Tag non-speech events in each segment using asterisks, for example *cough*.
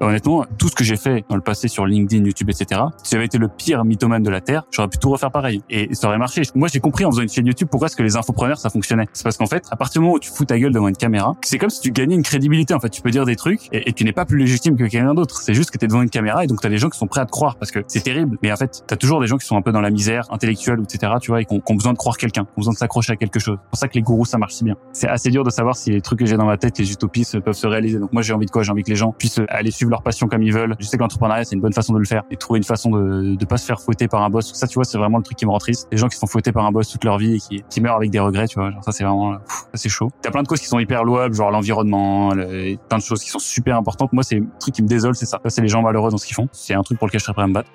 Honnêtement, tout ce que j'ai fait dans le passé sur LinkedIn, YouTube, etc., si j'avais été le pire mythomane de la Terre, j'aurais pu tout refaire pareil. Et ça aurait marché. Moi, j'ai compris en faisant une chaîne YouTube pourquoi est-ce que les infopreneurs, ça fonctionnait. C'est parce qu'en fait, à partir du moment où tu fous ta gueule devant une caméra, c'est comme si tu gagnais une crédibilité. En fait, tu peux dire des trucs et, tu n'es pas plus légitime que quelqu'un d'autre. C'est juste que tu es devant une caméra et donc tu as des gens qui sont prêts à te croire parce que c'est terrible. Mais en fait, tu as toujours des gens qui sont un peu dans la misère intellectuelle, etc., tu vois, et qui ont, besoin de croire quelqu'un, qui ont besoin de s'accrocher à quelque chose. C'est pour ça que les gourous, ça marche si bien. C'est assez dur de savoir si les trucs que j'ai dans ma tête, les utopies, peuvent se réaliser. Donc moi, j'ai envie de quoi? J'ai envie que les gens puissent aller leur passion comme ils veulent. Je sais que l'entrepreneuriat, c'est une bonne façon de le faire et trouver une façon de, de pas se faire fouetter par un boss. Ça, tu vois, c'est vraiment le truc qui me rend triste. Les gens qui sont fouettés par un boss toute leur vie et qui, qui meurent avec des regrets, tu vois. Ça, c'est vraiment, c'est chaud. T'as plein de causes qui sont hyper louables, genre l'environnement, plein de choses qui sont super importantes. Moi, c'est le truc qui me désole, c'est ça. ça c'est les gens malheureux dans ce qu'ils font. C'est un truc pour lequel je serais prêt à me battre.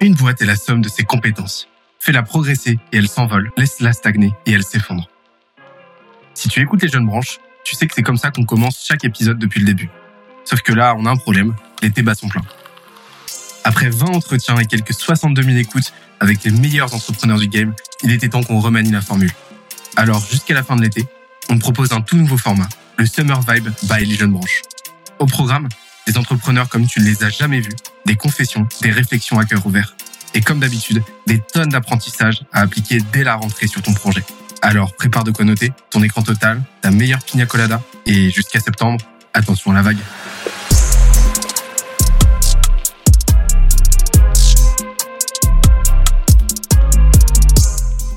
Une boîte est la somme de ses compétences. Fais-la progresser et elle s'envole. Laisse-la stagner et elle s'effondre. Si tu écoutes les jeunes branches, tu sais que c'est comme ça qu'on commence chaque épisode depuis le début. Sauf que là, on a un problème. Les débats sont pleins. Après 20 entretiens et quelques 62 000 écoutes avec les meilleurs entrepreneurs du game, il était temps qu'on remanie la formule. Alors, jusqu'à la fin de l'été, on propose un tout nouveau format, le Summer Vibe by les jeunes branches. Au programme, des entrepreneurs comme tu ne les as jamais vus, des confessions, des réflexions à cœur ouvert. Et comme d'habitude, des tonnes d'apprentissages à appliquer dès la rentrée sur ton projet. Alors, prépare de quoi noter, ton écran total, ta meilleure pina colada, et jusqu'à septembre, attention à la vague.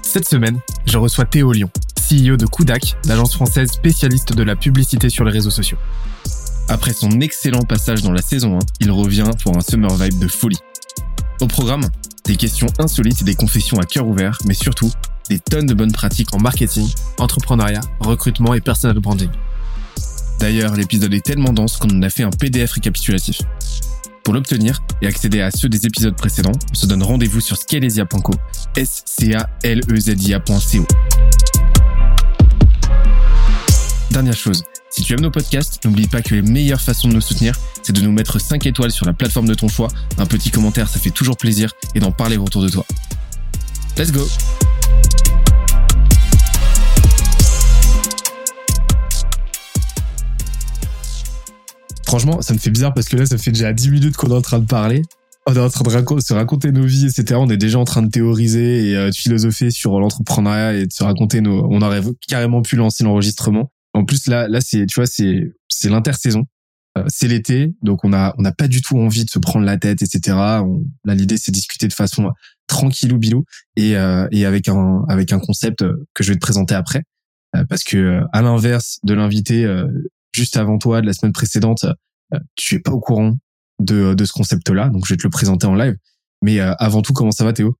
Cette semaine, je reçois Théo Lyon, CEO de Kudak, l'agence française spécialiste de la publicité sur les réseaux sociaux. Après son excellent passage dans la saison 1, il revient pour un summer vibe de folie. Au programme, des questions insolites et des confessions à cœur ouvert, mais surtout, des tonnes de bonnes pratiques en marketing, entrepreneuriat, recrutement et personal branding. D'ailleurs, l'épisode est tellement dense qu'on en a fait un PDF récapitulatif. Pour l'obtenir et accéder à ceux des épisodes précédents, on se donne rendez-vous sur scalezia.co, s c a l e z i -A Dernière chose, si tu aimes nos podcasts, n'oublie pas que les meilleures façons de nous soutenir, c'est de nous mettre 5 étoiles sur la plateforme de ton choix, un petit commentaire, ça fait toujours plaisir, et d'en parler autour de toi. Let's go Franchement, ça me fait bizarre parce que là, ça fait déjà 10 minutes qu'on est en train de parler. On est en train de se raconter nos vies, etc. On est déjà en train de théoriser et euh, de philosopher sur l'entrepreneuriat et de se raconter nos. On aurait carrément pu lancer l'enregistrement. En plus, là, là, c'est, tu vois, c'est, c'est l'intersaison. Euh, c'est l'été, donc on a, on n'a pas du tout envie de se prendre la tête, etc. On, là, l'idée, c'est discuter de façon tranquillou bilou et, euh, et avec un, avec un concept que je vais te présenter après. parce que à l'inverse de l'invité juste avant toi de la semaine précédente, euh, tu es pas au courant de, de ce concept-là, donc je vais te le présenter en live. Mais euh, avant tout, comment ça va Théo?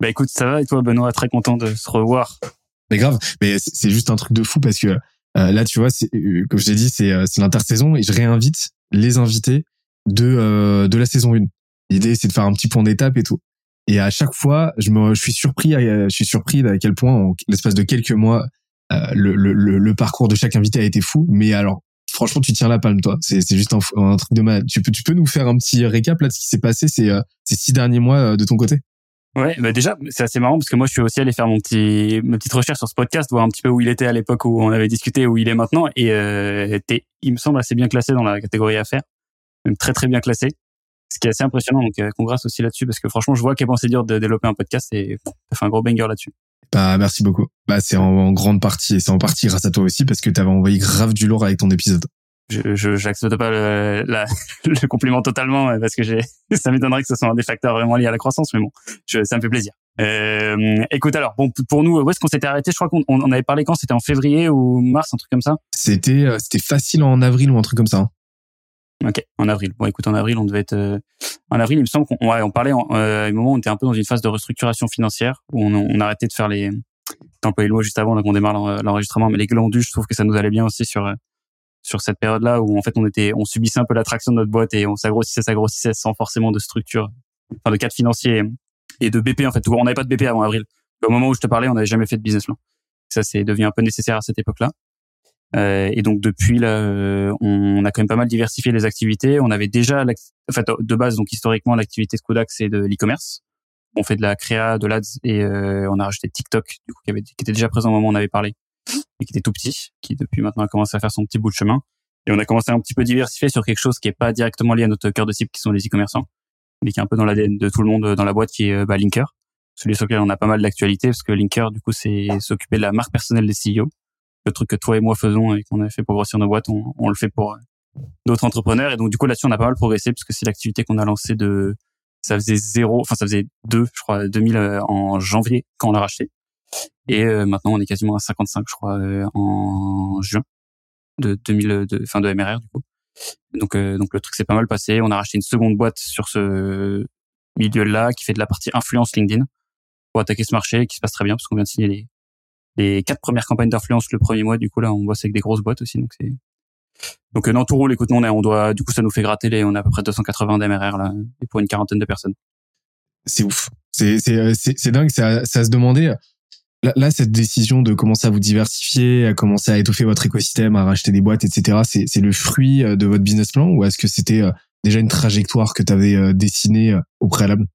Bah écoute, ça va et toi Benoît, très content de se revoir. Mais grave, mais c'est juste un truc de fou parce que euh, là, tu vois, comme je t'ai dit, c'est l'intersaison et je réinvite les invités de de la saison 1. L'idée, c'est de faire un petit point d'étape et tout. Et à chaque fois, je me, je suis surpris, je suis surpris à quel point, en l'espace de quelques mois, euh, le, le, le, parcours de chaque invité a été fou. Mais alors, franchement, tu tiens la palme, toi. C'est, juste un, un, truc de mal. Tu peux, tu peux nous faire un petit récap là de ce qui s'est passé ces, euh, ces six derniers mois euh, de ton côté? Ouais, bah déjà, c'est assez marrant parce que moi, je suis aussi allé faire mon petit, ma petite recherche sur ce podcast, voir un petit peu où il était à l'époque où on avait discuté, où il est maintenant, et euh, il me semble assez bien classé dans la catégorie affaires, même très très bien classé, ce qui est assez impressionnant. Donc, euh, congrats aussi là-dessus parce que franchement, je vois qu'est c'est dur de développer un podcast et t'as fait un gros banger là-dessus. Bah, merci beaucoup. Bah, c'est en, grande partie, et c'est en partie grâce à toi aussi, parce que tu avais envoyé grave du lourd avec ton épisode. Je, j'accepte pas le, la, *laughs* le compliment totalement, parce que j'ai, *laughs* ça m'étonnerait que ce soit un des facteurs vraiment liés à la croissance, mais bon, je, ça me fait plaisir. Euh, écoute alors, bon, pour nous, où est-ce qu'on s'était arrêté? Je crois qu'on on avait parlé quand? C'était en février ou mars, un truc comme ça? C'était, euh, c'était facile en avril ou un truc comme ça. Hein. Ok, en avril. Bon, écoute, en avril, on devait être euh, en avril. Il me semble qu'on ouais, on parlait en, euh, un moment, on était un peu dans une phase de restructuration financière où on, on arrêtait de faire les. T'employais le mot juste avant, donc on démarre l'enregistrement, mais les glandus, je trouve que ça nous allait bien aussi sur euh, sur cette période-là où en fait on était, on subissait un peu l'attraction de notre boîte et on s'agrossissait, s'agrossissait sans forcément de structure, enfin de cadre financier et de BP en fait. On n'avait pas de BP avant avril. Au moment où je te parlais, on n'avait jamais fait de business plan. Ça, c'est devenu un peu nécessaire à cette époque-là. Euh, et donc depuis là, euh, on, a quand même pas mal diversifié les activités. On avait déjà, en fait, de base, donc historiquement, l'activité de Kodak c'est de l'e-commerce. On fait de la créa, de l'ads et euh, on a rajouté TikTok, du coup, qui, avait, qui était déjà présent au moment où on avait parlé et qui était tout petit, qui depuis maintenant a commencé à faire son petit bout de chemin. Et on a commencé à un petit peu diversifier sur quelque chose qui est pas directement lié à notre cœur de cible, qui sont les e-commerçants, mais qui est un peu dans l'ADN de tout le monde dans la boîte, qui est bah, Linker. Celui sur lequel on a pas mal d'actualité, parce que Linker, du coup, c'est s'occuper de la marque personnelle des CEO. Le truc que toi et moi faisons et qu'on a fait pour grossir nos boîtes, on, on le fait pour d'autres entrepreneurs. Et donc, du coup, là-dessus, on a pas mal progressé, puisque c'est l'activité qu'on a lancée de, ça faisait zéro, enfin, ça faisait deux, je crois, 2000 euh, en janvier, quand on l'a racheté. Et euh, maintenant, on est quasiment à 55, je crois, euh, en juin de 2000, de, fin de MRR, du coup. Donc, donc le truc s'est pas mal passé. On a racheté une seconde boîte sur ce milieu-là qui fait de la partie influence LinkedIn pour attaquer ce marché qui se passe très bien parce qu'on vient de signer les, les quatre premières campagnes d'influence le premier mois. Du coup, là, on bosse avec des grosses boîtes aussi. Donc, c'est, donc, non, tout roule. Écoute, on, on doit, du coup, ça nous fait gratter les, on a à peu près 280 d'MRR, là, pour une quarantaine de personnes. C'est ouf. C'est, c'est, c'est, dingue. Ça, ça se demandait. Là, là, cette décision de commencer à vous diversifier, à commencer à étoffer votre écosystème, à racheter des boîtes, etc., c'est, c'est le fruit euh, de votre business plan ou est-ce que c'était euh, déjà une trajectoire que tu avais euh, dessinée au préalable?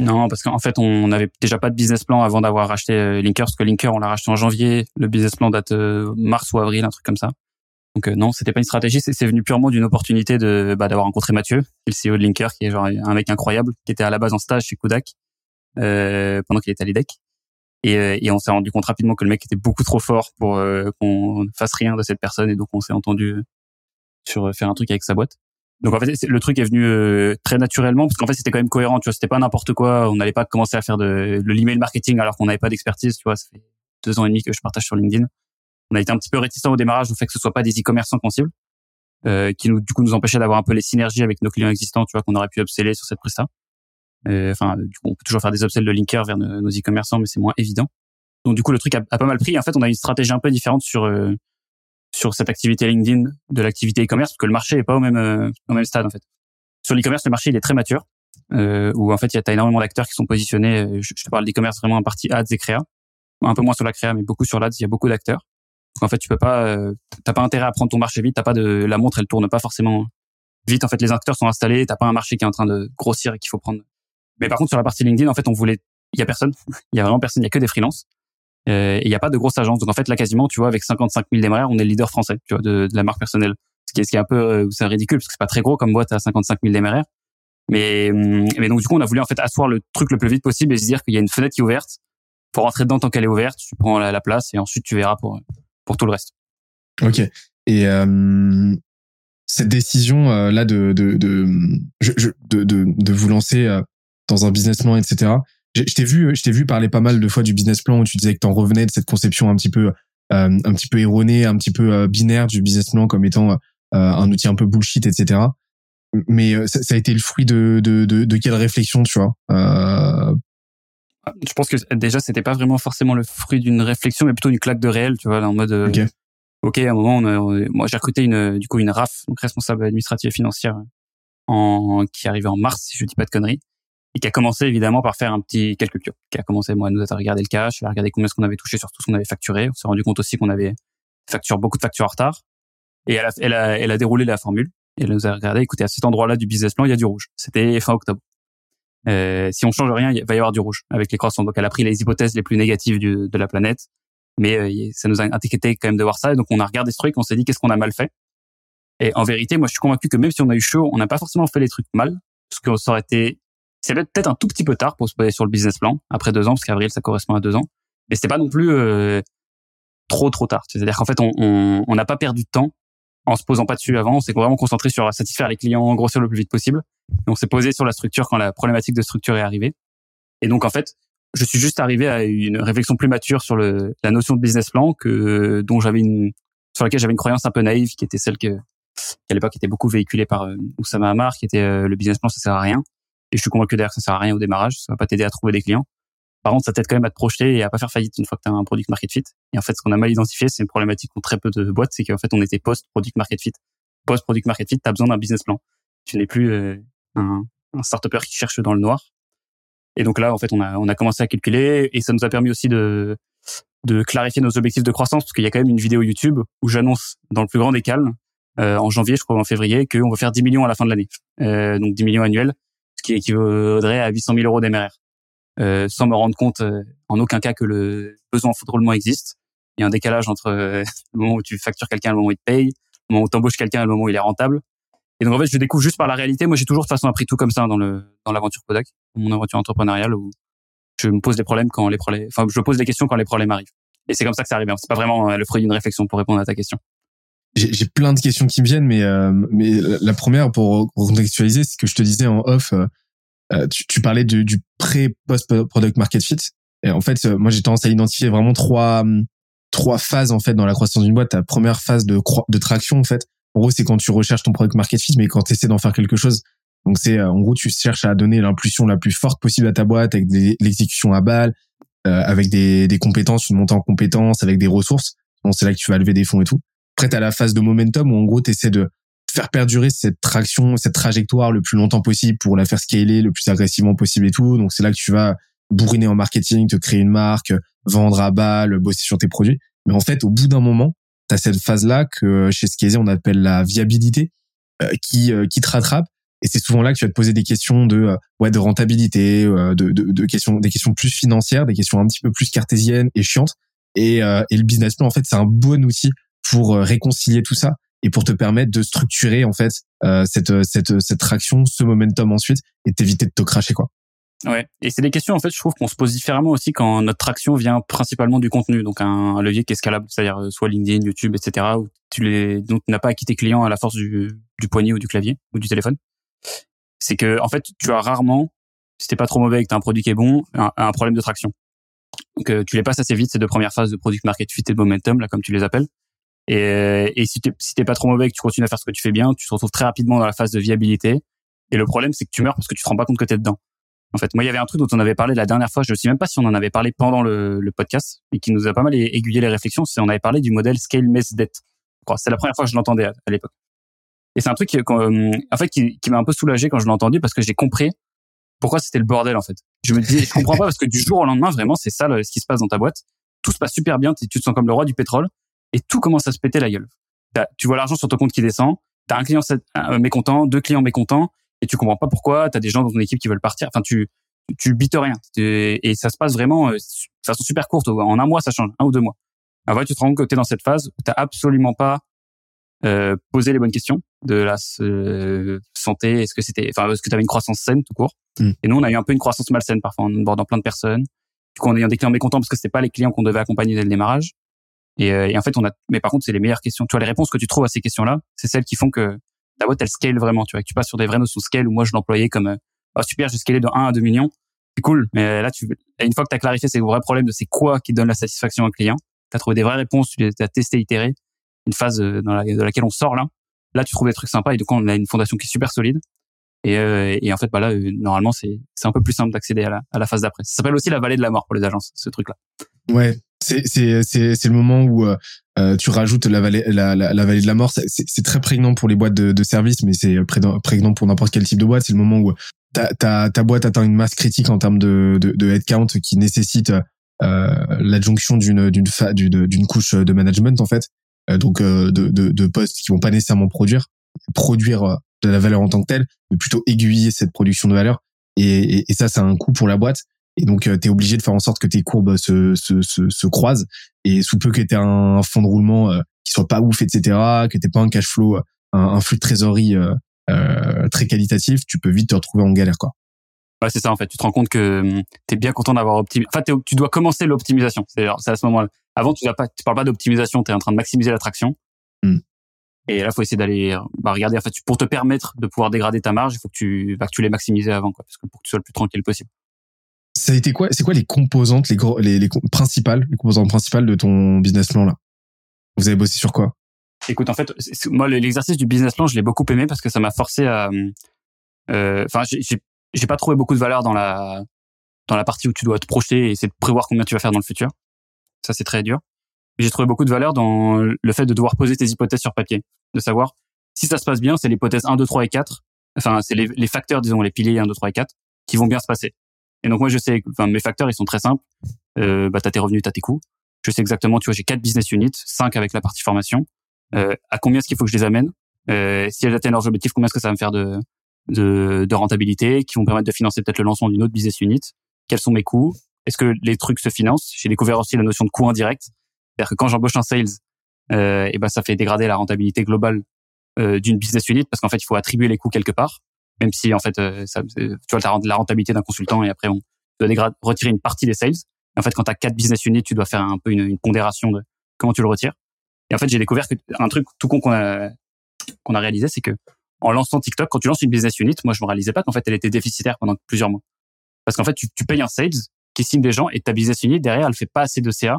Non, parce qu'en fait, on n'avait déjà pas de business plan avant d'avoir racheté Linker, parce que Linker, on l'a racheté en janvier. Le business plan date mars ou avril, un truc comme ça. Donc euh, non, c'était pas une stratégie, c'est venu purement d'une opportunité de bah, d'avoir rencontré Mathieu, le CEO de Linker, qui est genre un mec incroyable, qui était à la base en stage chez Kudak euh, pendant qu'il était à l'IDEC. Et, euh, on s'est rendu compte rapidement que le mec était beaucoup trop fort pour euh, qu'on fasse rien de cette personne, et donc on s'est entendu sur faire un truc avec sa boîte. Donc en fait, le truc est venu très naturellement parce qu'en fait c'était quand même cohérent, tu vois, c'était pas n'importe quoi. On n'allait pas commencer à faire de l'email marketing alors qu'on n'avait pas d'expertise, tu vois. Ça fait deux ans et demi que je partage sur LinkedIn on a été un petit peu réticent au démarrage au fait que ce soit pas des e-commerçants qu'on cible, euh, qui nous du coup nous empêchait d'avoir un peu les synergies avec nos clients existants, tu vois, qu'on aurait pu upseller sur cette presta. Euh, enfin, du coup, on peut toujours faire des upsells de linker vers nos, e-commerçants, mais c'est moins évident. Donc du coup, le truc a, pas mal pris. En fait, on a une stratégie un peu différente sur euh, sur cette activité LinkedIn de l'activité e-commerce, parce que le marché est pas au même euh, au même stade en fait. Sur l'e-commerce, le marché il est très mature, euh, où en fait il y a énormément d'acteurs qui sont positionnés. Je, je te parle d'e-commerce vraiment en partie ads et créa, un peu moins sur la créa, mais beaucoup sur l'ads. Il y a beaucoup d'acteurs. En fait, tu peux pas, euh, t'as pas intérêt à prendre ton marché vite. T'as pas de la montre, elle tourne pas forcément vite. En fait, les acteurs sont installés. T'as pas un marché qui est en train de grossir et qu'il faut prendre. Mais par contre, sur la partie LinkedIn, en fait, on voulait, il y a personne. *laughs* Il y a vraiment personne. Il y a que des freelances. Euh, et il y a pas de grosse agence. Donc en fait, là, quasiment, tu vois, avec 55 000 démarreurs, on est le leader français, tu vois, de, la marque personnelle. Ce qui est, un peu, euh, c'est ridicule parce que c'est pas très gros comme boîte à 55 000 démarreurs. Mais, mais donc du coup, on a voulu en fait asseoir le truc le plus vite possible et se dire qu'il y a une fenêtre qui est ouverte. Faut rentrer dedans tant qu'elle est ouverte. Tu prends la, la place et ensuite tu verras pour pour tout le reste. Ok. Et euh, cette décision là de de de, de de vous lancer dans un business plan, etc. Je, t'ai vu, je t'ai vu parler pas mal de fois du business plan où tu disais que t'en revenais de cette conception un petit peu euh, un petit peu erronée, un petit peu binaire du business plan comme étant un outil un peu bullshit, etc. Mais ça, ça, a été le fruit de de de, de quelle réflexion, tu vois je pense que déjà c'était pas vraiment forcément le fruit d'une réflexion mais plutôt une claque de réel tu vois en mode ok, à un moment, on moi j'ai recruté une, du coup une RAF, donc responsable administrative et financière, en, qui arrivait en mars, si je dis pas de conneries, et qui a commencé évidemment par faire un petit calcul. Qui a commencé, moi, nous regarder le cash, à regarder combien ce qu'on avait touché sur tout ce qu'on avait facturé. On s'est rendu compte aussi qu'on avait facturé beaucoup de factures en retard. Et elle a, elle a, elle a déroulé la formule. Et elle nous a regardé, écoutez, à cet endroit-là du business plan, il y a du rouge. C'était fin octobre. Euh, si on change rien, il va y avoir du rouge avec les croissants. Donc elle a pris les hypothèses les plus négatives du, de la planète mais euh, ça nous a inquiété quand même de voir ça. Et donc on a regardé ce truc, on s'est dit qu'est-ce qu'on a mal fait? Et en vérité, moi je suis convaincu que même si on a eu chaud, on n'a pas forcément fait les trucs mal, parce que ça aurait été, c'est peut-être un tout petit peu tard pour se poser sur le business plan après deux ans, parce qu'avril ça correspond à deux ans, mais c'était pas non plus euh, trop trop tard. C'est-à-dire qu'en fait on n'a pas perdu de temps en se posant pas dessus avant, on s'est vraiment concentré sur satisfaire les clients, grossir le plus vite possible. Et on s'est posé sur la structure quand la problématique de structure est arrivée. Et donc en fait, je suis juste arrivé à une réflexion plus mature sur le, la notion de business plan que dont j'avais une sur laquelle j'avais une croyance un peu naïve qui était celle que qui à l'époque était beaucoup véhiculée par euh, Oussama Hamar qui était euh, le business plan ça sert à rien et je suis convaincu d'ailleurs que ça sert à rien au démarrage ça va pas t'aider à trouver des clients. Par contre ça t'aide quand même à te projeter et à pas faire faillite une fois que tu as un product market fit. Et en fait ce qu'on a mal identifié c'est une problématique pour très peu de boîtes c'est qu'en fait on était post product market fit. Post product market fit tu as besoin d'un business plan. Tu n'es plus euh, un, un start qui cherche dans le noir. Et donc là, en fait, on a, on a commencé à calculer et ça nous a permis aussi de, de clarifier nos objectifs de croissance parce qu'il y a quand même une vidéo YouTube où j'annonce dans le plus grand des calmes, euh, en janvier, je crois, en février, qu'on va faire 10 millions à la fin de l'année. Euh, donc 10 millions annuels, qui équivaudrait à 800 000 euros d'MRR. Euh, sans me rendre compte euh, en aucun cas que le besoin en existe. Il y a un décalage entre euh, *laughs* le moment où tu factures quelqu'un le moment où il te paye, au moment où t'embauches quelqu'un, au moment où il est rentable. Et donc en fait, je découvre juste par la réalité. Moi, j'ai toujours de toute façon appris tout comme ça dans le dans l'aventure Kodak, mon aventure entrepreneuriale où je me pose des problèmes quand les problèmes, enfin, je pose des questions quand les problèmes arrivent. Et c'est comme ça que ça arrive. C'est pas vraiment euh, le fruit d'une réflexion pour répondre à ta question. J'ai plein de questions qui me viennent, mais euh, mais la première pour contextualiser, c'est que je te disais en off, euh, tu, tu, parlais du, du pré-post product market fit. Et en fait, moi j'ai tendance à identifier vraiment trois trois phases en fait dans la croissance d'une boîte. Ta première phase de de traction en fait, en gros, c'est quand tu recherches ton product market fit, mais quand tu essaies d'en faire quelque chose. Donc c'est euh, en gros, tu cherches à donner l'impulsion la plus forte possible à ta boîte avec l'exécution à balle, euh, avec des, des compétences, une montée en compétences, avec des ressources. Donc c'est là que tu vas lever des fonds et tout. Tu as la phase de momentum où en gros, tu essaies de faire perdurer cette traction, cette trajectoire le plus longtemps possible pour la faire scaler le plus agressivement possible et tout. Donc c'est là que tu vas bourriner en marketing, te créer une marque, vendre à balle, bosser sur tes produits. Mais en fait, au bout d'un moment, tu cette phase-là que chez Skeezy, on appelle la viabilité, euh, qui, euh, qui te rattrape. Et c'est souvent là que tu vas te poser des questions de euh, ouais de rentabilité, de, de, de, questions des questions plus financières, des questions un petit peu plus cartésiennes et chiantes. Et, et le business plan en fait c'est un bon outil pour réconcilier tout ça et pour te permettre de structurer en fait cette cette cette traction, ce momentum ensuite et t'éviter de te cracher quoi. Ouais, et c'est des questions en fait, je trouve qu'on se pose différemment aussi quand notre traction vient principalement du contenu, donc un, levier qui est scalable, c'est-à-dire euh, soit LinkedIn, YouTube, etc. où tu les donc n'as pas à quitter client à la force du, du poignet ou du clavier ou du téléphone. C'est que en fait, tu as rarement, si t'es pas trop mauvais et que t'as un produit qui est bon, un, problème de traction. Donc euh, tu les passes assez vite ces deux premières phases de product market fit et de momentum là comme tu les appelles. Et, et si t'es si t'es pas trop mauvais et que tu continues à faire ce que tu fais bien, tu te retrouves très rapidement dans la phase de viabilité. Et le problème c'est que tu meurs parce que tu te rends pas compte que t'es dedans. En fait, moi, il y avait un truc dont on avait parlé la dernière fois. Je ne sais même pas si on en avait parlé pendant le, podcast, et qui nous a pas mal aiguillé les réflexions. C'est on avait parlé du modèle scale mess debt. C'est la première fois que je l'entendais à, l'époque. Et c'est un truc qui, euh, en fait, qui m'a un peu soulagé quand je l'ai entendu parce que j'ai compris pourquoi c'était le bordel en fait. Je me disais, je comprends pas parce que du jour au lendemain, vraiment, c'est ça ce qui se passe dans ta boîte. Tout se passe super bien, tu te sens comme le roi du pétrole, et tout commence à se péter la gueule. Tu vois l'argent sur ton compte qui descend, t'as un client mécontent, deux clients mécontents, et tu comprends pas pourquoi. T'as des gens dans ton équipe qui veulent partir. Enfin, tu tu bites rien. Et ça se passe vraiment euh, de façon super courte. En un mois, ça change, un ou deux mois. En vrai, tu te rends compte que tu es dans cette phase où tu absolument pas euh, posé les bonnes questions de la euh, santé. Est-ce que c'était, enfin, est-ce que tu avais une croissance saine tout court mm. Et nous, on a eu un peu une croissance malsaine parfois en abordant plein de personnes. Du coup, on ayant des clients mécontents parce que c'était pas les clients qu'on devait accompagner dès le démarrage. Et, euh, et, en fait, on a. Mais par contre, c'est les meilleures questions. Tu vois, les réponses que tu trouves à ces questions-là, c'est celles qui font que ta boîte elle scale vraiment. Tu vois, que tu passes sur des vraies notions de scale où moi je l'employais comme euh, oh, super, j'ai scalé de 1 à 2 millions. C'est cool. Mais là, tu, une fois que tu as clarifié ces vrais problèmes de c'est quoi qui donne la satisfaction à un client, tu as trouvé des vraies réponses, tu les as testé, itéré, une phase euh, dans de laquelle on sort là. Là, tu trouves des trucs sympas et du coup, on a une fondation qui est super solide. Et, euh, et en fait, bah là, euh, normalement, c'est un peu plus simple d'accéder à la, à la phase d'après. Ça s'appelle aussi la vallée de la mort pour les agences, ce truc-là. Ouais, c'est c'est c'est le moment où euh, tu rajoutes la vallée la, la, la vallée de la mort. C'est très prégnant pour les boîtes de, de services, mais c'est prégnant pour n'importe quel type de boîte. C'est le moment où ta, ta, ta boîte atteint une masse critique en termes de, de, de headcount qui nécessite euh, l'adjonction d'une d'une d'une couche de management en fait, euh, donc euh, de, de, de postes qui vont pas nécessairement produire produire euh, de la valeur en tant que telle, mais plutôt aiguiller cette production de valeur. Et, et, et ça, c'est un coût pour la boîte. Et donc, tu es obligé de faire en sorte que tes courbes se, se, se, se croisent. Et sous peu que tu un, un fond de roulement qui soit pas ouf, etc., que tu pas un cash flow, un, un flux de trésorerie euh, très qualitatif, tu peux vite te retrouver en galère, quoi. Ouais, c'est ça en fait. Tu te rends compte que hum, tu es bien content d'avoir optimisé. Enfin, tu dois commencer l'optimisation. C'est à ce moment-là. Avant, tu ne parles pas d'optimisation. Tu es en train de maximiser l'attraction. Hmm. Et là, faut essayer d'aller bah, regarder. En fait, pour te permettre de pouvoir dégrader ta marge, il faut que tu, bah, que tu l'aies maximisé avant, quoi, parce que pour que tu sois le plus tranquille possible. Ça a été quoi C'est quoi les composantes, les, les, les principales, les composantes principales de ton business plan là? Vous avez bossé sur quoi? Écoute, en fait, moi, l'exercice du business plan, je l'ai beaucoup aimé parce que ça m'a forcé à. Euh, enfin, euh, j'ai pas trouvé beaucoup de valeur dans la dans la partie où tu dois te projeter et essayer de prévoir combien tu vas faire dans le futur. Ça, c'est très dur. J'ai trouvé beaucoup de valeur dans le fait de devoir poser tes hypothèses sur papier, de savoir si ça se passe bien, c'est l'hypothèse 1, 2, 3 et 4. Enfin, c'est les, les, facteurs, disons, les piliers 1, 2, 3 et 4 qui vont bien se passer. Et donc, moi, je sais, enfin, mes facteurs, ils sont très simples. Euh, bah, t'as tes revenus, t'as tes coûts. Je sais exactement, tu vois, j'ai quatre business units, cinq avec la partie formation. Euh, à combien est-ce qu'il faut que je les amène? Euh, Si elles atteignent leurs objectifs, combien est-ce que ça va me faire de, de, de rentabilité qui vont permettre de financer peut-être le lancement d'une autre business unit? Quels sont mes coûts? Est-ce que les trucs se financent? J'ai découvert aussi la notion de coût indirect. C'est-à-dire que quand j'embauche un sales, et ben ça fait dégrader la rentabilité globale d'une business unit parce qu'en fait il faut attribuer les coûts quelque part, même si en fait ça, tu vois la rentabilité d'un consultant et après on doit retirer une partie des sales. en fait quand tu as quatre business units, tu dois faire un peu une, une pondération de comment tu le retires. Et en fait j'ai découvert que un truc tout con qu'on a qu'on a réalisé, c'est que en lançant TikTok, quand tu lances une business unit, moi je me réalisais pas qu'en fait elle était déficitaire pendant plusieurs mois. Parce qu'en fait tu, tu payes un sales qui signe des gens et ta business unit derrière elle fait pas assez de CA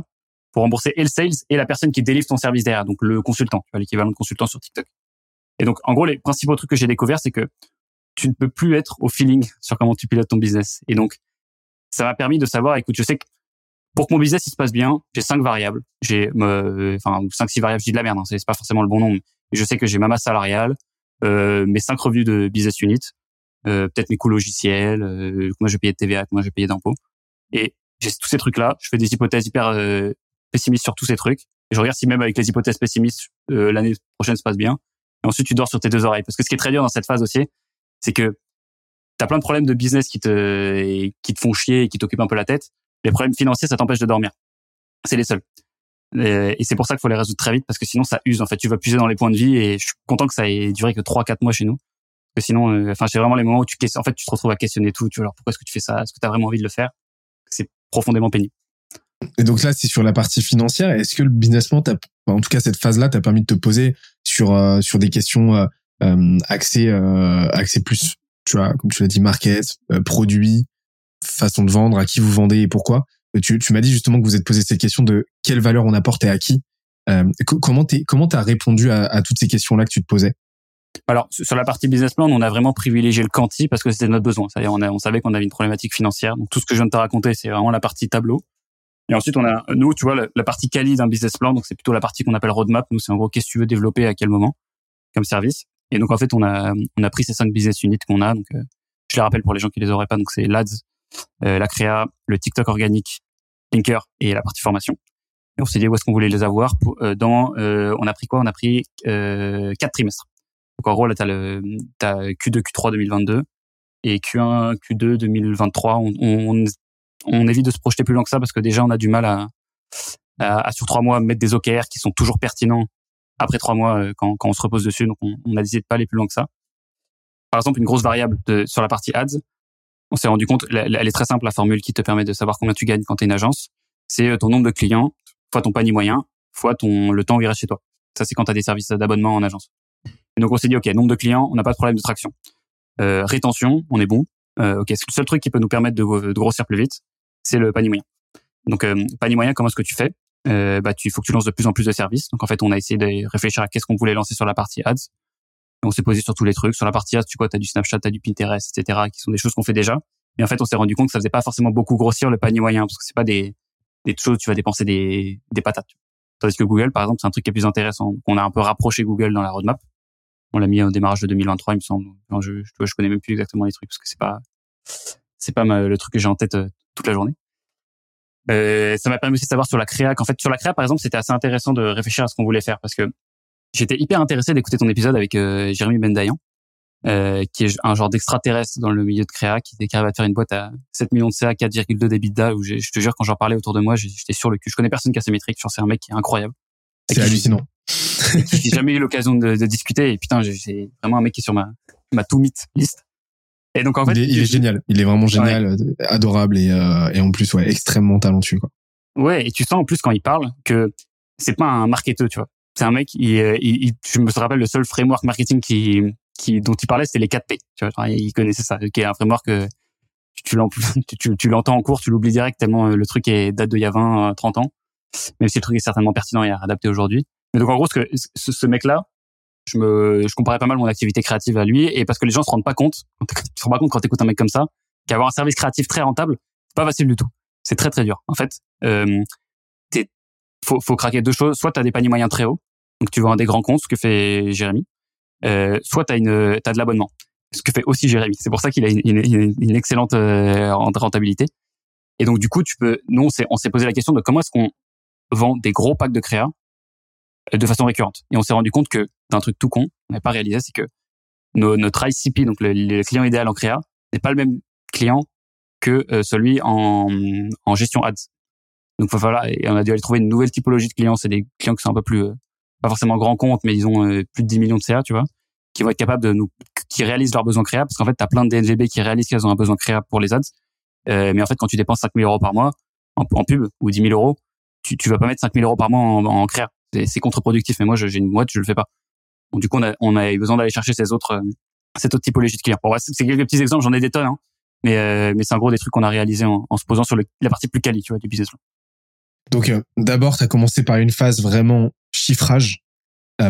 pour rembourser et le sales et la personne qui délivre ton service derrière, donc le consultant, l'équivalent de consultant sur TikTok. Et donc en gros les principaux trucs que j'ai découvert c'est que tu ne peux plus être au feeling sur comment tu pilotes ton business. Et donc ça m'a permis de savoir, écoute, je sais que pour que mon business il se passe bien, j'ai cinq variables. J'ai, euh, enfin, cinq six variables. Je dis de la merde, hein, c'est pas forcément le bon nom. Mais je sais que j'ai ma masse salariale, euh, mes cinq revenus de business unit, euh, peut-être mes coûts logiciels, euh, comment je payer de TVA, comment je payer d'impôts. Et j'ai tous ces trucs-là. Je fais des hypothèses hyper euh, pessimistes sur tous ces trucs. Et je regarde si même avec les hypothèses pessimistes, euh, l'année prochaine se passe bien. Et ensuite, tu dors sur tes deux oreilles. Parce que ce qui est très dur dans cette phase aussi, c'est que tu as plein de problèmes de business qui te, qui te font chier et qui t'occupent un peu la tête. Les problèmes financiers, ça t'empêche de dormir. C'est les seuls. Et c'est pour ça qu'il faut les résoudre très vite parce que sinon ça use. En fait, tu vas puiser dans les points de vie et je suis content que ça ait duré que 3-4 mois chez nous. Parce que sinon, euh, enfin, c'est vraiment les moments où tu en fait, tu te retrouves à questionner tout. Tu vois, alors pourquoi est-ce que tu fais ça? Est-ce que tu as vraiment envie de le faire? C'est profondément pénible. Et donc là, c'est sur la partie financière. Est-ce que le business plan, en tout cas cette phase-là, t'a permis de te poser sur euh, sur des questions euh, euh axées euh, axées plus, tu vois, comme tu l'as dit, market, produit, façon de vendre, à qui vous vendez et pourquoi tu, tu m'as dit justement que vous êtes posé cette question de quelle valeur on apporte et à qui. Euh, comment t'es comment t'as répondu à, toutes ces questions-là que tu te posais? Alors sur la partie business plan, on a vraiment privilégié le quanti parce que c'était notre besoin. C'est-à-dire on, on savait qu'on avait une problématique financière. Donc tout ce que je viens de te raconter, c'est vraiment la partie tableau. Et ensuite on a nous, tu vois, la, partie quali d'un business plan. Donc c'est plutôt la partie qu'on appelle roadmap. Nous c'est en gros qu'est-ce que tu veux développer à quel moment comme service. Et donc en fait on a on a pris ces cinq business units qu'on a. Donc euh, je les rappelle pour les gens qui les auraient pas. Donc c'est l'ADS, euh, la créa, le TikTok organique, Linker et la partie formation. Et on s'est dit où est-ce qu'on voulait les avoir. Pour, euh, dans, euh, on a pris quoi? On a pris euh, quatre trimestres. Donc en gros là, t'as le as Q2, Q3 2022 et Q1, Q2 2023. On, on, on, évite de se projeter plus loin que ça parce que déjà on a du mal à, à, sur trois mois mettre des OKR qui sont toujours pertinents après trois mois quand, quand on se repose dessus. Donc on, on a décidé de pas aller plus loin que ça. Par exemple, une grosse variable de, sur la partie ads, on s'est rendu compte, elle est très simple, la formule qui te permet de savoir combien tu gagnes quand tu es une agence. C'est euh, ton nombre de clients fois ton panier moyen fois ton le temps où il reste chez toi. Ça, c'est quand tu as des services d'abonnement en agence. Et donc, on s'est dit, OK, nombre de clients, on n'a pas de problème de traction. Euh, rétention, on est bon. Euh, OK, le seul truc qui peut nous permettre de, grossir plus vite, c'est le panier moyen. Donc, euh, panier moyen, comment est-ce que tu fais? Euh, bah, tu, il faut que tu lances de plus en plus de services. Donc, en fait, on a essayé de réfléchir à qu'est-ce qu'on voulait lancer sur la partie ads on s'est posé sur tous les trucs. Sur la partie ads, tu vois, t'as du Snapchat, t'as du Pinterest, etc., qui sont des choses qu'on fait déjà. Et en fait, on s'est rendu compte que ça faisait pas forcément beaucoup grossir le panier moyen, parce que c'est pas des, des choses où tu vas dépenser des, des patates. Tandis que Google, par exemple, c'est un truc qui est plus intéressant. On a un peu rapproché Google dans la roadmap. On l'a mis au démarrage de 2023, il me semble. je, je, je, connais même plus exactement les trucs, parce que c'est pas, c'est pas le truc que j'ai en tête euh, toute la journée. Euh, ça m'a permis aussi de savoir sur la créa qu'en fait sur la créa par exemple c'était assez intéressant de réfléchir à ce qu'on voulait faire parce que J'étais hyper intéressé d'écouter ton épisode avec euh, Jérémy Bendayan, euh, qui est un genre d'extraterrestre dans le milieu de créa, qui, qui arrive à faire une boîte à 7 millions de CA, 4,2 d'EBITDA, où je te jure, quand j'en parlais autour de moi, j'étais sur le cul. Je connais personne qui a ces métriques. c'est un mec qui est incroyable. C'est hallucinant. j'ai jamais eu l'occasion de, de, discuter. Et putain, c'est vraiment un mec qui est sur ma, ma to meet liste. Et donc en fait, il est, il est génial. Il est vraiment génial, euh, adorable et, euh, et en plus ouais, extrêmement talentueux. Quoi. Ouais, et tu sens en plus quand il parle que c'est pas un marketeur, tu vois c'est un mec, il, euh, il, il, je me rappelle le seul framework marketing qui, qui dont il parlait, c'était les 4 P. Tu vois, il connaissait ça, qui est un framework que tu, *laughs* tu, tu, tu l'entends en cours, tu l'oublies direct tellement euh, le truc est date d'il y a 20, 30 euh, ans. Même si le truc est certainement pertinent et adapté aujourd'hui. Mais donc en gros, ce, que, ce, ce mec-là, je me, je comparais pas mal mon activité créative à lui et parce que les gens se rendent pas compte, te rends pas compte quand t'écoutes un mec comme ça, qu'avoir un service créatif très rentable, c'est pas facile du tout. C'est très très dur. En fait, euh, faut, faut craquer deux choses. Soit tu as des paniers moyens très hauts, donc tu vends des grands comptes, ce que fait Jérémy. Euh, soit tu as, une, as de l'abonnement, ce que fait aussi Jérémy. C'est pour ça qu'il a une, une, une, excellente euh, rentabilité. Et donc du coup, tu peux, nous, on s'est posé la question de comment est-ce qu'on vend des gros packs de créa euh, de façon récurrente. Et on s'est rendu compte que d'un truc tout con, on n'avait pas réalisé, c'est que notre ICP, donc le, client idéal en créa, n'est pas le même client que euh, celui en, gestion ads. Donc voilà, et on a dû aller trouver une nouvelle typologie de clients. C'est des clients qui sont un peu plus euh, pas forcément grands comptes, mais disons euh, plus de 10 millions de CA, tu vois, qui vont être capables de nous, qui réalisent leurs besoins créables, parce qu'en fait, tu as plein de DNGB qui réalisent qu'elles ont un besoin créable pour les ads. Mais en fait, quand tu dépenses 5 000 euros par mois en, pub ou 10 000 euros, tu, tu vas pas mettre 5 000 euros par mois en, créa. C'est contre-productif. Mais moi, j'ai une boîte, je le fais pas. Du coup, on a, on a besoin d'aller chercher ces autres, euh, cette autre typologie de clients. Bon, c'est quelques petits exemples, j'en ai des tonnes, hein. mais, euh, mais c'est en gros des trucs qu'on a réalisés en, en, se posant sur le, la partie plus quali, tu vois, du business. Donc, euh, d'abord, tu as commencé par une phase vraiment chiffrage,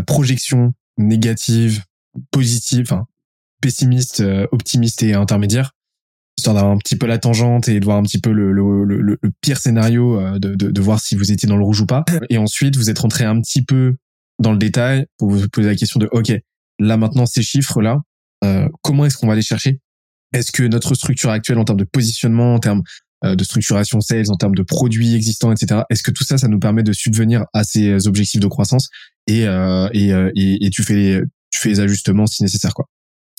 projection négative, positive, enfin, pessimiste, optimiste et intermédiaire histoire d'avoir un petit peu la tangente et de voir un petit peu le, le, le, le pire scénario, de, de, de, voir si vous étiez dans le rouge ou pas. Et ensuite, vous êtes rentré un petit peu dans le détail pour vous poser la question de, OK, là maintenant, ces chiffres-là, euh, comment est-ce qu'on va les chercher? Est-ce que notre structure actuelle en termes de positionnement, en termes euh, de structuration sales, en termes de produits existants, etc., est-ce que tout ça, ça nous permet de subvenir à ces objectifs de croissance? Et, euh, et, euh, et, et, tu fais tu fais les ajustements si nécessaire, quoi.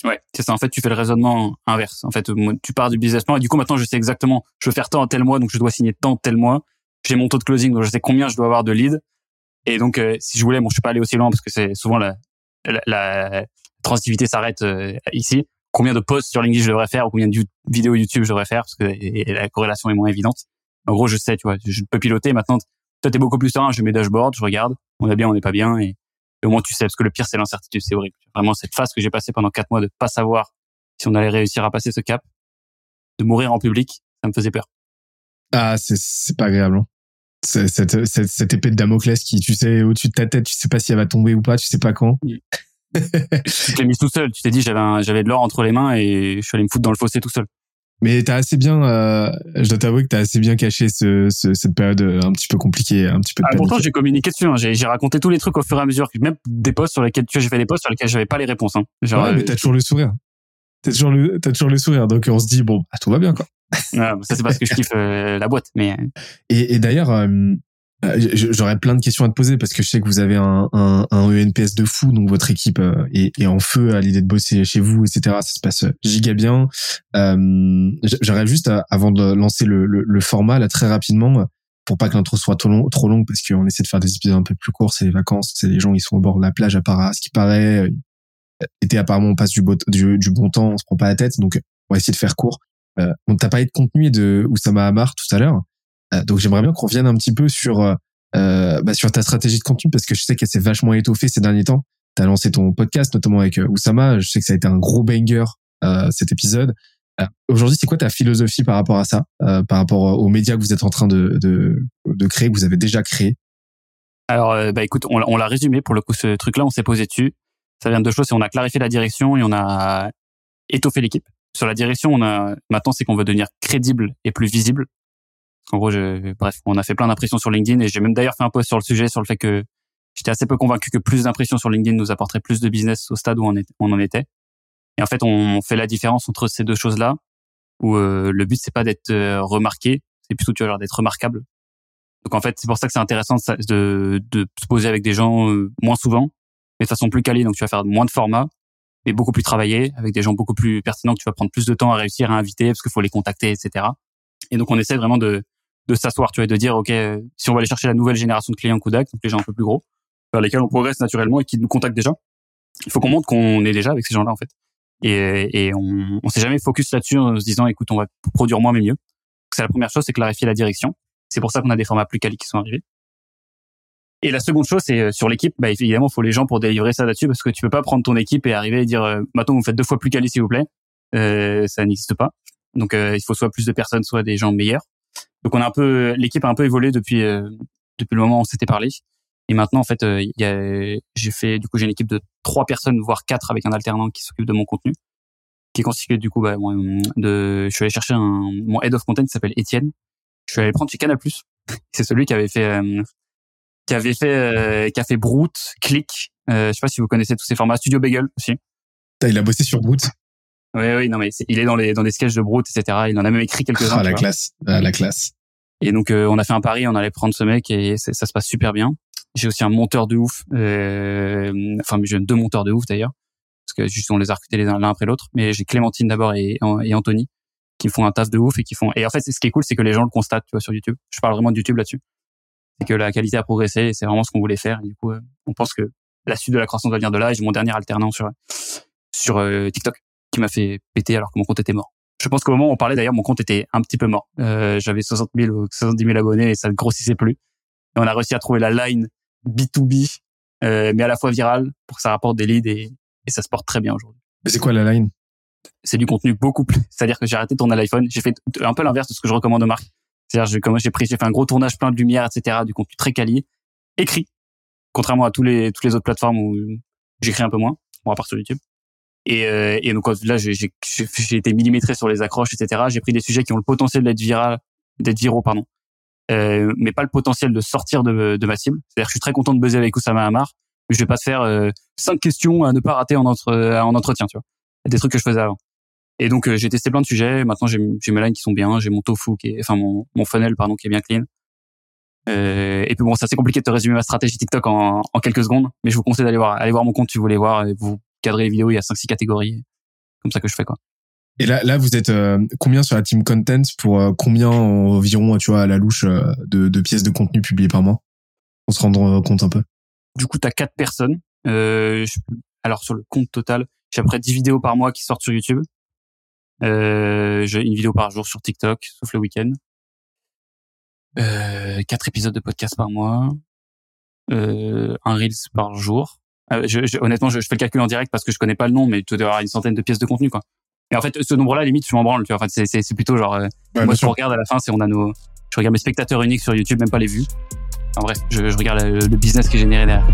Ouais, c'est ça. En fait, tu fais le raisonnement inverse. En fait, tu pars du business plan et du coup, maintenant, je sais exactement, je veux faire tant tel mois, donc je dois signer tant tel mois. J'ai mon taux de closing, donc je sais combien je dois avoir de leads. Et donc, euh, si je voulais, bon, je suis pas allé aussi loin parce que c'est souvent la, la, la transitivité s'arrête euh, ici. Combien de posts sur LinkedIn je devrais faire ou combien de vidéos YouTube je devrais faire parce que la corrélation est moins évidente. En gros, je sais, tu vois, je peux piloter. Maintenant, toi, t'es beaucoup plus serein. Je mets dashboard, je regarde, on est bien, on n'est pas bien, et, au moins tu sais. Parce que le pire, c'est l'incertitude, c'est horrible. Vraiment, cette phase que j'ai passée pendant quatre mois de pas savoir si on allait réussir à passer ce cap, de mourir en public, ça me faisait peur. Ah, c'est c'est pas agréable. Cette, cette, cette, épée de Damoclès qui, tu sais, au-dessus de ta tête, tu sais pas si elle va tomber ou pas, tu sais pas quand. *laughs* tu t'es mis tout seul. Tu t'es dit, j'avais, j'avais de l'or entre les mains et je suis allé me foutre dans le fossé tout seul. Mais t'as assez bien, euh, je dois t'avouer que t'as assez bien caché ce, ce, cette période un petit peu compliquée, un petit peu. ah, pourtant, j'ai communiqué dessus. Hein. J'ai, j'ai raconté tous les trucs au fur et à mesure, même des posts sur lesquels tu j'ai fait des posts sur lesquels j'avais pas les réponses. Hein. Genre, ouais, mais t'as toujours le sourire. T'as toujours le, t'as toujours le sourire. Donc on se dit bon, ah, tout va bien quoi. Ah, ça c'est parce que je kiffe euh, la boîte, mais. Euh. Et, et d'ailleurs, euh, J'aurais plein de questions à te poser parce que je sais que vous avez un, un, un ENPS de fou, donc votre équipe est, est en feu à l'idée de bosser chez vous, etc. Ça se passe giga bien. Euh, J'aurais juste, avant de lancer le, le, le, format, là, très rapidement, pour pas que l'intro soit trop, long, longue, parce qu'on essaie de faire des épisodes un peu plus courts, c'est les vacances, c'est les gens, ils sont au bord de la plage à part ce qui paraît. Été apparemment, on passe du, beau, du, bon temps, on se prend pas la tête, donc on va essayer de faire court. Euh, on t'a parlé de contenu et de Oussama Hamar tout à l'heure. Euh, donc j'aimerais bien qu'on revienne un petit peu sur euh, euh, bah, sur ta stratégie de contenu parce que je sais qu'elle s'est vachement étoffée ces derniers temps. Tu as lancé ton podcast notamment avec Oussama. Je sais que ça a été un gros banger cet épisode. Aujourd'hui, c'est quoi ta philosophie par rapport à ça, par rapport aux médias que vous êtes en train de, de, de créer, que vous avez déjà créé Alors, bah écoute, on, on l'a résumé pour le coup. Ce truc-là, on s'est posé dessus. Ça vient de deux choses. C'est on a clarifié la direction et on a étoffé l'équipe. Sur la direction, on a maintenant, c'est qu'on veut devenir crédible et plus visible. En gros, je, bref, on a fait plein d'impressions sur LinkedIn et j'ai même d'ailleurs fait un post sur le sujet sur le fait que j'étais assez peu convaincu que plus d'impressions sur LinkedIn nous apporterait plus de business au stade où on, en était. Et en fait, on fait la différence entre ces deux choses-là, où euh, le but c'est pas d'être euh, remarqué, c'est plutôt tu d'être remarquable. Donc en fait, c'est pour ça que c'est intéressant de, se poser avec des gens euh, moins souvent, mais de façon plus quali. Donc tu vas faire moins de formats, mais beaucoup plus travaillé, avec des gens beaucoup plus pertinents que tu vas prendre plus de temps à réussir à inviter parce qu'il faut les contacter, etc. Et donc on essaie vraiment de de s'asseoir, tu vois, et de dire, OK, si on va aller chercher la nouvelle génération de clients Kudak, donc les gens un peu plus gros, vers lesquels on progresse naturellement et qui nous contactent déjà, il faut qu'on montre qu'on est déjà avec ces gens-là, en fait. Et, et on, on s'est jamais focus là-dessus en se disant, écoute, on va produire moins mais mieux. C'est la première chose, c'est clarifier la direction. C'est pour ça qu'on a des formats plus quali qui sont arrivés. Et la seconde chose, c'est euh, sur l'équipe, bah, évidemment, il faut les gens pour délivrer ça là-dessus parce que tu peux pas prendre ton équipe et arriver et dire, euh, maintenant, vous faites deux fois plus quali, s'il vous plaît. Euh, ça n'existe pas. Donc, euh, il faut soit plus de personnes, soit des gens meilleurs. Donc on a un peu l'équipe a un peu évolué depuis euh, depuis le moment où on s'était parlé. Et maintenant en fait, euh, y j'ai fait du coup j'ai une équipe de trois personnes voire quatre avec un alternant qui s'occupe de mon contenu, qui est constitué du coup bah, de je suis allé chercher un mon head of content qui s'appelle Étienne. Je suis allé prendre chez Canal+. *laughs* C'est celui qui avait fait qui avait fait qui a fait Brute, Click. Euh, je sais pas si vous connaissez tous ces formats. Studio Bagel aussi. Il a bossé sur Brute. Oui, oui, non, mais il est dans les dans des sketchs de Brute, etc. Il en a même écrit quelques-uns. Ah, la classe, ah, la classe. Et donc, euh, on a fait un pari, on allait prendre ce mec et ça se passe super bien. J'ai aussi un monteur de ouf, euh, enfin, j'ai deux monteurs de ouf d'ailleurs, parce que juste on les a recrutés l'un après l'autre. Mais j'ai Clémentine d'abord et, et Anthony qui font un taf de ouf et qui font. Et en fait, ce qui est cool, c'est que les gens le constatent, tu vois, sur YouTube. Je parle vraiment de YouTube là-dessus. C'est que la qualité a progressé et c'est vraiment ce qu'on voulait faire. Et du coup, on pense que la suite de la croissance va venir de là. Et j'ai mon dernier alternant sur sur TikTok qui m'a fait péter alors que mon compte était mort. Je pense qu'au moment où on parlait d'ailleurs, mon compte était un petit peu mort. Euh, J'avais 60 000 ou 70 000 abonnés et ça ne grossissait plus. Et on a réussi à trouver la line B2B, euh, mais à la fois virale pour que ça rapporte des leads et, et ça se porte très bien aujourd'hui. Mais c'est quoi la line? C'est du contenu beaucoup plus. C'est-à-dire que j'ai arrêté de tourner à l'iPhone. J'ai fait un peu l'inverse de ce que je recommande aux marques. C'est-à-dire j'ai j'ai pris, j'ai fait un gros tournage plein de lumière, etc. Du contenu très quali, écrit. Contrairement à tous les toutes les autres plateformes où j'écris un peu moins, bon à part sur YouTube. Et, euh, et donc là, j'ai été millimétré sur les accroches, etc. J'ai pris des sujets qui ont le potentiel d'être viral, d'être viraux, pardon, euh, mais pas le potentiel de sortir de, de ma cible. C'est-à-dire que je suis très content de buzzer avec Oussama Hamar, mais je vais pas te faire euh, cinq questions à ne pas rater en, entre, en entretien, tu vois. Des trucs que je faisais avant. Et donc euh, j'ai testé plein de sujets. Maintenant j'ai mes lines qui sont bien, j'ai mon tofu qui est, enfin mon, mon funnel pardon qui est bien clean. Euh, et puis bon, c'est assez compliqué de te résumer ma stratégie TikTok en, en quelques secondes, mais je vous conseille d'aller voir, aller voir mon compte si vous voulez voir. Et vous cadrer les vidéos, il y a 5-6 catégories. Comme ça que je fais, quoi. Et là, là, vous êtes euh, combien sur la team content pour euh, combien environ, tu vois, à la louche euh, de, de, pièces de contenu publiées par mois? On se rendre compte un peu. Du coup, tu as quatre personnes. alors sur le compte total, j'ai à peu près 10 vidéos par mois qui sortent sur YouTube. J'ai une vidéo par jour sur TikTok, sauf le week-end. quatre épisodes de podcast par mois. un Reels par jour. Euh, je, honnêtement, je, fais le calcul en direct parce que je connais pas le nom, mais tu dois avoir une centaine de pièces de contenu, quoi. Et en fait, ce nombre-là, limite, je m'en branle. Tu vois, en fait, c'est plutôt genre, euh, moi, je regarde à la fin, c'est on a nos, je regarde mes spectateurs uniques sur YouTube, même pas les vues. En bref, je, je regarde le, le business qui est généré derrière.